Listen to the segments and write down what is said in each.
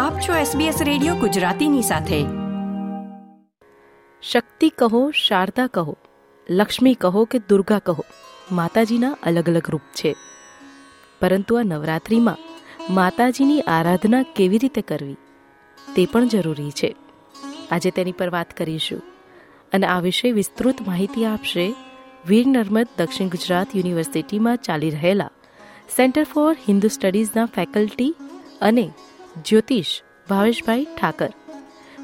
આપ છો SBS radio ગુજરાતીની સાથે. શક્તિ કહો, શારદા કહો, લક્ષ્મી કહો કે દુર્ગા કહો, માતાજીના અલગ અલગ રૂપ છે. પરંતુ આ નવરાત્રિમાં માતાજીની આરાધના કેવી રીતે કરવી, તે પણ જરૂરી છે. આજે તેની પર વાત કરીશું. અને આ વિશે વિસ્તૃત માહિતી આપશે વીર નર્મદ દક્ષિણ ગુજરાત યુનિવર્સિટીમાં ચાલી રહેલા સેન્ટર ફોર હિન્દુ સ્ટડીઝના ફેકલ્ટી અને જ્યોતિષ ભાવેશભાઈ ઠાકર.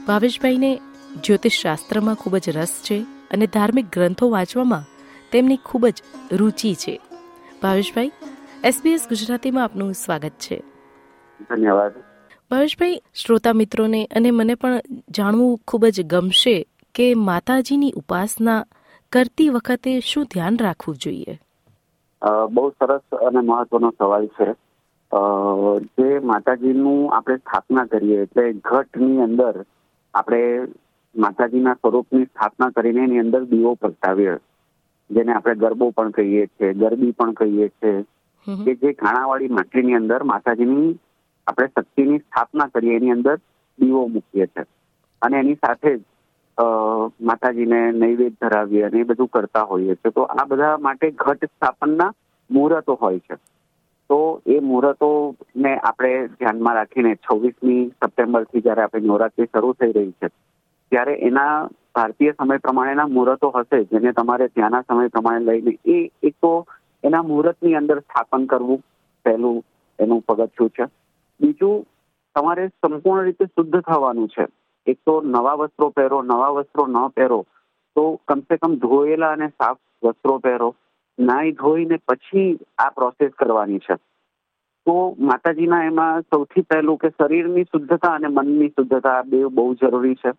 ભાવેશભાઈને જ્યોતિષ શાસ્ત્રમાં ખૂબ જ રસ છે અને ધાર્મિક ગ્રંથો વાંચવામાં તેમની ખૂબ જ રુચિ છે. ભાવેશભાઈ એસબીએસ ગુજરાતીમાં આપનું સ્વાગત છે. ધન્યવાદ. ભાવેશભાઈ શ્રોતા મિત્રોને અને મને પણ જાણવું ખૂબ જ ગમશે કે માતાજીની ઉપાસના કરતી વખતે શું ધ્યાન રાખવું જોઈએ? બહુ સરસ અને મહત્વનો સવાલ છે. જે માતાજીનું આપણે સ્થાપના કરીએ એટલે ઘટની અંદર આપણે માતાજીના સ્વરૂપની સ્થાપના કરીને એની અંદર દીવો પ્રગટાવીએ. જેને આપણે ગરબો પણ કહીએ છીએ ગરબી પણ કહીએ છીએ. કે જે ખાણાવાળી માટલીની અંદર માતાજીની આપણે શક્તિની સ્થાપના કરીએ એની અંદર દીવો મૂકીએ છીએ. અને એની સાથે જ માતાજીને નૈવેદ્ય ધરાવીએ અને એ બધું કરતા હોઈએ છીએ. તો આ બધા માટે ઘટ સ્થાપનના મુહૂર્તો હોય છે. તો એ મુહૂર્તોને આપણે ધ્યાનમાં રાખીને છવ્વીસમી સપ્ટેમ્બરથી જયારે આપણે નવરાત્રી શરૂ થઈ રહી છે, ત્યારે એના ભારતીય સમય પ્રમાણેના મુહૂર્તો હશે, જેને તમારે ત્યાંના સમય પ્રમાણે લઈને એ એક તો એના મુહૂર્તની અંદર સ્થાપન કરવું પહેલું એનું પગથિયું છે. બીજું, તમારે સંપૂર્ણ રીતે શુદ્ધ થવાનું છે. એક તો નવા વસ્ત્રો પહેરો, નવા વસ્ત્રો ન પહેરો, તો કમસે કમ ધોયેલા અને સાફ વસ્ત્રો પહેરો નાઈ ધોઈને પછી આ પ્રોસેસ કરવાની છે. તો માતાજીના એમાં સૌથી પહેલું કે શરીરની શુદ્ધતા અને મનની શુદ્ધતા બે બહુ જરૂરી છે.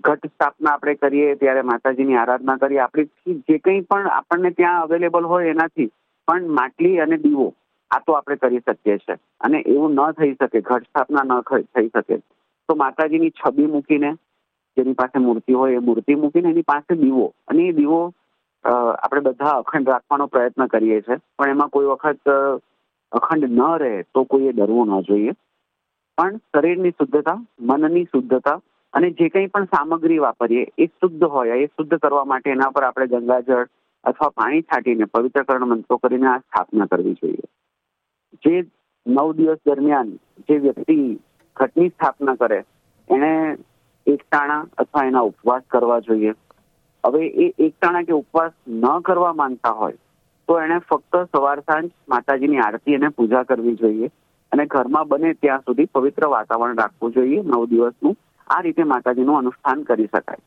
ઘટ સ્થાપના આપણે કરીએ ત્યારે માતાજીની આરાધના કરીએ. આપણી જે કંઈ પણ આપણને ત્યાં અવેલેબલ હોય એનાથી, પણ માટલી અને દીવો આ તો આપણે કરી શકીએ છીએ. અને એવું ન થઈ શકે, ઘટ સ્થાપના ન થઈ શકે. તો માતાજીની છબી મૂકીને, જેની પાસે મૂર્તિ હોય એ મૂર્તિ મૂકીને એની પાસે દીવો. અને એ દીવો આપણે બધા અખંડ રાખવાનો પ્રયત્ન કરીએ છીએ. પણ એમાં કોઈ વખત અખંડ ન રહે તો કોઈએ ડરવું ન જોઈએ. પણ શરીરની શુદ્ધતા, મનની શુદ્ધતા અને જે કંઈ પણ સામગ્રી વાપરીએ, એ શુદ્ધ હોય, એ શુદ્ધ કરવા માટે એના પર આપણે ગંગાજળ અથવા પાણી છાંટીને, પવિત્રકરણ મંત્રો કરીને આ સ્થાપના કરવી જોઈએ. જે નવ દિવસ દરમિયાન જે વ્યક્તિ ઘટની સ્થાપના કરે, એને એકટાણા અથવા એના ઉપવાસ કરવા જોઈએ. હવે એ એકટાણા કે ઉપવાસ ન કરવા માંગતા હોય, તો એને ફક્ત સવાર સાંજ માતાજીની આરતી અને પૂજા કરવી જોઈએ અને ઘરમાં બને ત્યાં સુધી પવિત્ર વાતાવરણ રાખવું જોઈએ. નવ દિવસનું આ રીતે માતાજીનું અનુષ્ઠાન કરી શકાય.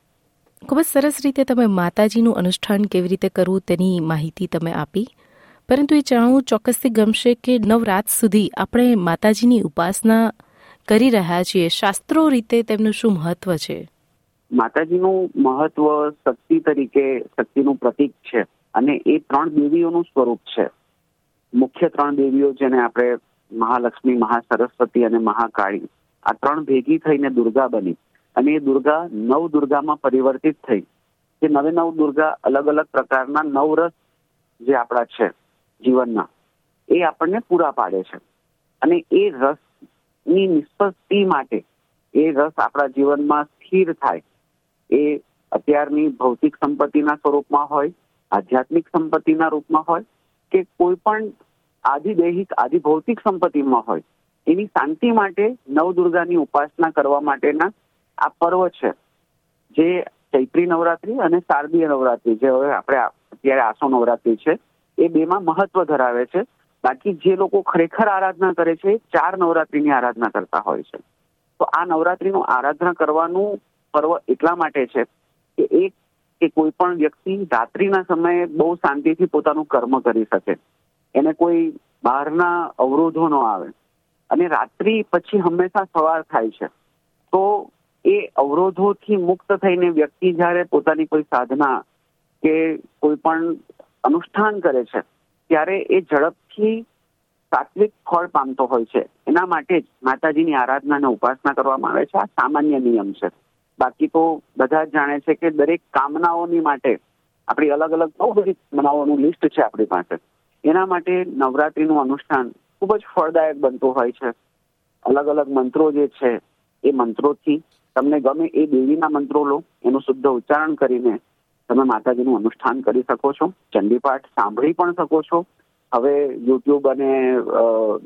ખૂબ જ સરસ રીતે તમે માતાજીનું અનુષ્ઠાન કેવી રીતે કરવું તેની માહિતી તમે આપી. પરંતુ એ જાણવું ચોક્કસથી ગમશે કે નવરાત સુધી આપણે માતાજીની ઉપાસના કરી રહ્યા છીએ. શાસ્ત્રો રીતે તેમનું શું મહત્વ છે? માતાજીનું મહત્વ શક્તિ તરીકે શક્તિનું પ્રતીક છે અને એ ત્રણ દેવીઓનું સ્વરૂપ છે. મુખ્ય ત્રણ દેવીઓ જેને આપણે મહાલક્ષ્મી, મહાસરસ્વતી અને મહાકાળી, આ ત્રણ ભેગી થઈને દુર્ગા બની અને એ દુર્ગા નવ દુર્ગામાં પરિવર્તિત થઈ. જે નવે નવ દુર્ગા અલગ અલગ પ્રકારના નવરસ જે આપણા છે જીવનના એ આપણને પૂરા પાડે છે. અને એ રસની નિષ્પત્તિ માટે એ રસ આપણા જીવનમાં સ્થિર થાય એ અત્યારની ભૌતિક સંપત્તિના સ્વરૂપમાં હોય, આધ્યાત્મિક સંપત્તિના રૂપમાં હોય કે કોઈ પણ આધિદૈહિક આધિ ભૌતિક સંપત્તિમાં હોય, એની શાંતિ માટે નવદુર્ગાની ઉપાસના કરવા માટેના આ પર્વ છે. જે ચૈત્રી નવરાત્રી અને શારદીય નવરાત્રી, જે હવે આપણે અત્યારે આસો નવરાત્રી છે, એ બેમાં મહત્વ ધરાવે છે. બાકી જે લોકો ખરેખર આરાધના કરે છે ચાર નવરાત્રીની આરાધના કરતા હોય છે. તો આ નવરાત્રીનું આરાધના કરવાનું પર્વ એટલા માટે છે કે એક કે કોઈ પણ વ્યક્તિ રાત્રિના સમયે બહુ શાંતિથી પોતાનું કર્મ કરી શકે. એને કોઈ બહારના અવરોધો ન આવે. અને રાત્રિ પછી હંમેશા સવાર થાય છે. તો એ અવરોધોથી મુક્ત થઈને વ્યક્તિ જ્યારે પોતાની કોઈ સાધના કે કોઈ પણ અનુષ્ઠાન કરે છે, ત્યારે એ ઝડપથી સાત્વિક ફળ પામતો હોય છે. એના માટે જ માતાજીની આરાધના અને ઉપાસના કરવામાં આવે છે. આ સામાન્ય નિયમ છે. બાકી તો બધા જ જાણે છે કે દરેક કામનાઓની માટે આપણી અલગ અલગ બહુ બધી કામનાઓનું લિસ્ટ છે આપણી પાસે. એના માટે નવરાત્રીનું અનુષ્ઠાન ખૂબ જ ફળદાયક બનતું હોય છે. અલગ અલગ મંત્રો જે છે એ મંત્રોથી તમને ગમે એ દેવીના મંત્રો લો, એનું શુદ્ધ ઉચ્ચારણ કરીને તમે માતાજીનું અનુષ્ઠાન કરી શકો છો. ચંડીપાઠ સાંભળી પણ શકો છો. હવે યુટ્યુબ અને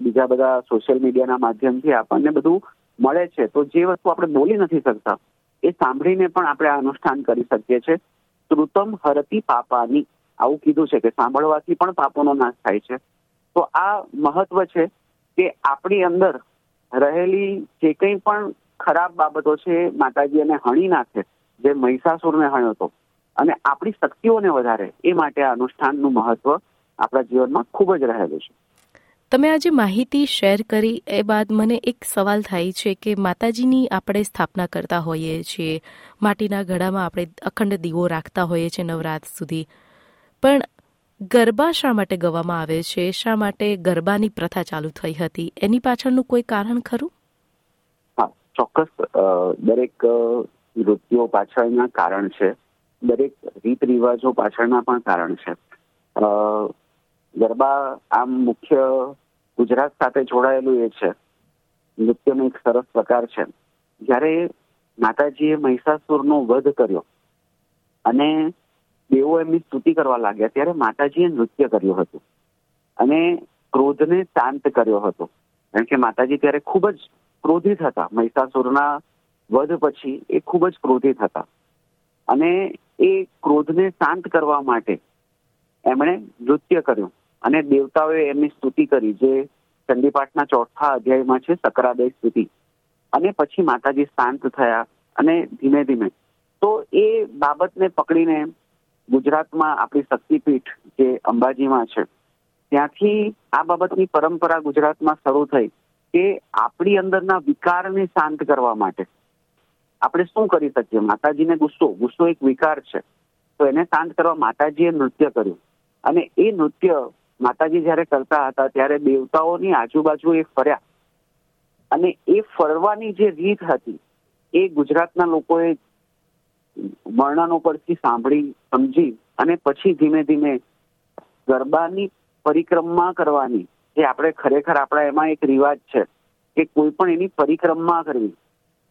બીજા બધા સોશિયલ મીડિયાના માધ્યમથી આપણને બધું મળે છે. તો જે વસ્તુ આપણે બોલી નથી શકતા એ સાંભળીને પણ આપણે આ અનુષ્ઠાન કરી શકીએ છીએ. શ્રુતમ હરતી પાપાની. આવું કીધું છે કે સાંભળવાથી પણ પાપોનો નાશ થાય છે. તો આ મહત્વ છે કે આપણી અંદર રહેલી જે કંઈ પણ ખરાબ બાબતો છે, માતાજી એને હણી નાખે, જે મહિષાસુરને હણ્યો હતો. અને આપણી શક્તિઓને વધારે, એ માટે આ અનુષ્ઠાનનું મહત્વ આપણા જીવનમાં ખૂબ જ રહેલું છે. તમે આજે માહિતી શેર કરી એ બાદ મને એક સવાલ થાય છે કે માતાજીની આપણે સ્થાપના કરતા હોઈએ છીએ, માટીના ઘડામાં આપણે અખંડ દીવો રાખતા હોઈએ છીએ નવરાત સુધી. પણ ગરબા શા માટે ગવામાં આવે છે? શા માટે ગરબાની પ્રથા ચાલુ થઈ હતી? એની પાછળનું કોઈ કારણ ખરું? ચોક્કસ. દરેક નૃત્યો પાછળના કારણ છે. દરેક રીત રિવાજો પાછળના પણ કારણ છે. ગરબા આમ મુખ્ય ગુજરાત સાથે જોડાયેલું એ છે. નૃત્યનો એક સરસ પ્રકાર છે. જ્યારે માતાજીએ મહિષાસુરનો વધ કર્યો અને દેવો એમની સ્તુતિ કરવા લાગ્યા, ત્યારે માતાજીએ નૃત્ય કર્યું હતું અને ક્રોધને શાંત કર્યો હતો. કારણ કે માતાજી ત્યારે ખૂબ જ ક્રોધિત હતા. મહિષાસુરના વધ પછી એ ખૂબ જ ક્રોધિત હતા. અને એ ક્રોધને શાંત કરવા માટે એમણે નૃત્ય કર્યું. અને દેવતાઓએ એમની સ્તુતિ કરી જે ચંડીપાઠના ચોથા અધ્યાયમાં છે સકરાદય સ્તુતિ. અને પછી માતાજી શાંત થયા અને ધીમે ધીમે. તો એ બાબતને પકડીને ગુજરાતમાં આપણી શક્તિપીઠ જે અંબાજીમાં છે, ત્યાંથી આ બાબતની પરંપરા ગુજરાતમાં શરૂ થઈ કે આપણી અંદરના વિકારને શાંત કરવા માટે. આપણે શું કરી શકીએ? માતાજીને ગુસ્સો. ગુસ્સો એક વિકાર છે. તો એને શાંત કરવા માતાજીએ નૃત્ય કર્યું. અને એ નૃત્ય માતાજી જયારે કરતા હતા ત્યારે દેવતાઓની આજુબાજુ એ ફર્યા. અને એ ફરવાની જે રીત હતી, એ ગુજરાતના લોકોએ વર્ણનો પરથી સાંભળી, સમજી અને પછી ધીમે ધીમે ગરબાની પરિક્રમા કરવાની, જે આપણે ખરેખર આપણા એમાં એક રિવાજ છે કે કોઈ પણ એની પરિક્રમા કરવી,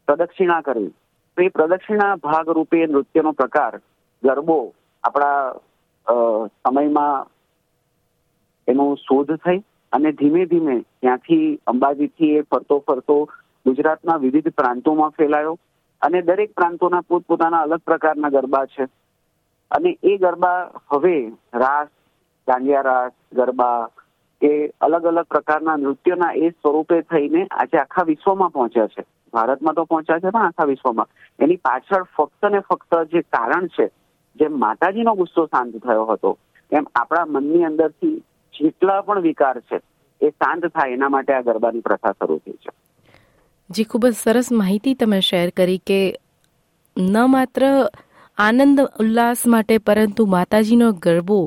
પ્રદક્ષિણા કરવી. તો એ પ્રદક્ષિણા ભાગ રૂપે નૃત્યનો પ્રકાર, ગરબો આપણા સમયમાં એનું શોધ થઈ અને ધીમે ધીમે ત્યાંથી અંબાજીથી એ ફરતો ફરતો ગુજરાતના વિવિધ પ્રાંતોમાં ફેલાયો અને દરેક પ્રાંતોના પોતપોતાના અલગ પ્રકારના ગરબા છે. અને એ ગરબા હવે રાસ, દાંડિયા રાસ, ગરબા એ અલગ અલગ પ્રકારના નૃત્યના એ સ્વરૂપે થઈને આજે આખા વિશ્વમાં પહોંચ્યા છે. ભારતમાં તો પહોંચ્યા છે પણ આખા વિશ્વમાં. એની પાછળ ફક્ત ને ફક્ત જે કારણ છે જેમ માતાજીનો ગુસ્સો શાંત થયો હતો, એમ આપણા મનની અંદરથી જેટલા પણ વિકાર છે, એ શાંત થાય એના માટે આ ગરબાની પ્રથા શરૂ થઈ છે. જી, ખૂબ જ સરસ માહિતી તમે શેર કરી કે ન માત્ર આનંદ ઉલ્લાસ માટે પરંતુ માતાજીનો ગરબો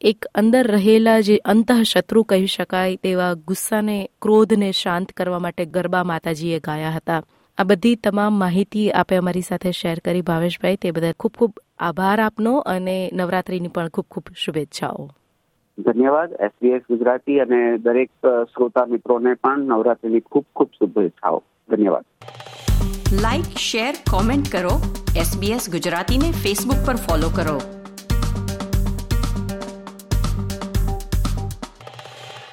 એક અંદર રહેલા જે અંતઃશત્રુ કહી શકાય તેવા ગુસ્સાને, ક્રોધને શાંત કરવા માટે ગરબા માતાજીએ ગાયા હતા. આ બધી તમામ માહિતી આપે અમારી સાથે શેર કરી ભાવેશભાઈ, તે બધા ખૂબ ખૂબ આભાર આપનો અને નવરાત્રીની પણ ખૂબ ખૂબ શુભેચ્છાઓ. ધન્યવાદ. એસબીએસ ગુજરાતી અને દરેક શ્રોતા મિત્રોને પણ નવરાત્રીની ખૂબ ખૂબ શુભેચ્છાઓ. ધન્યવાદ. લાઇક શેર કોમેન્ટ કરો. એસબીએસ ગુજરાતીને ફેસબુક પર ફોલો કરો.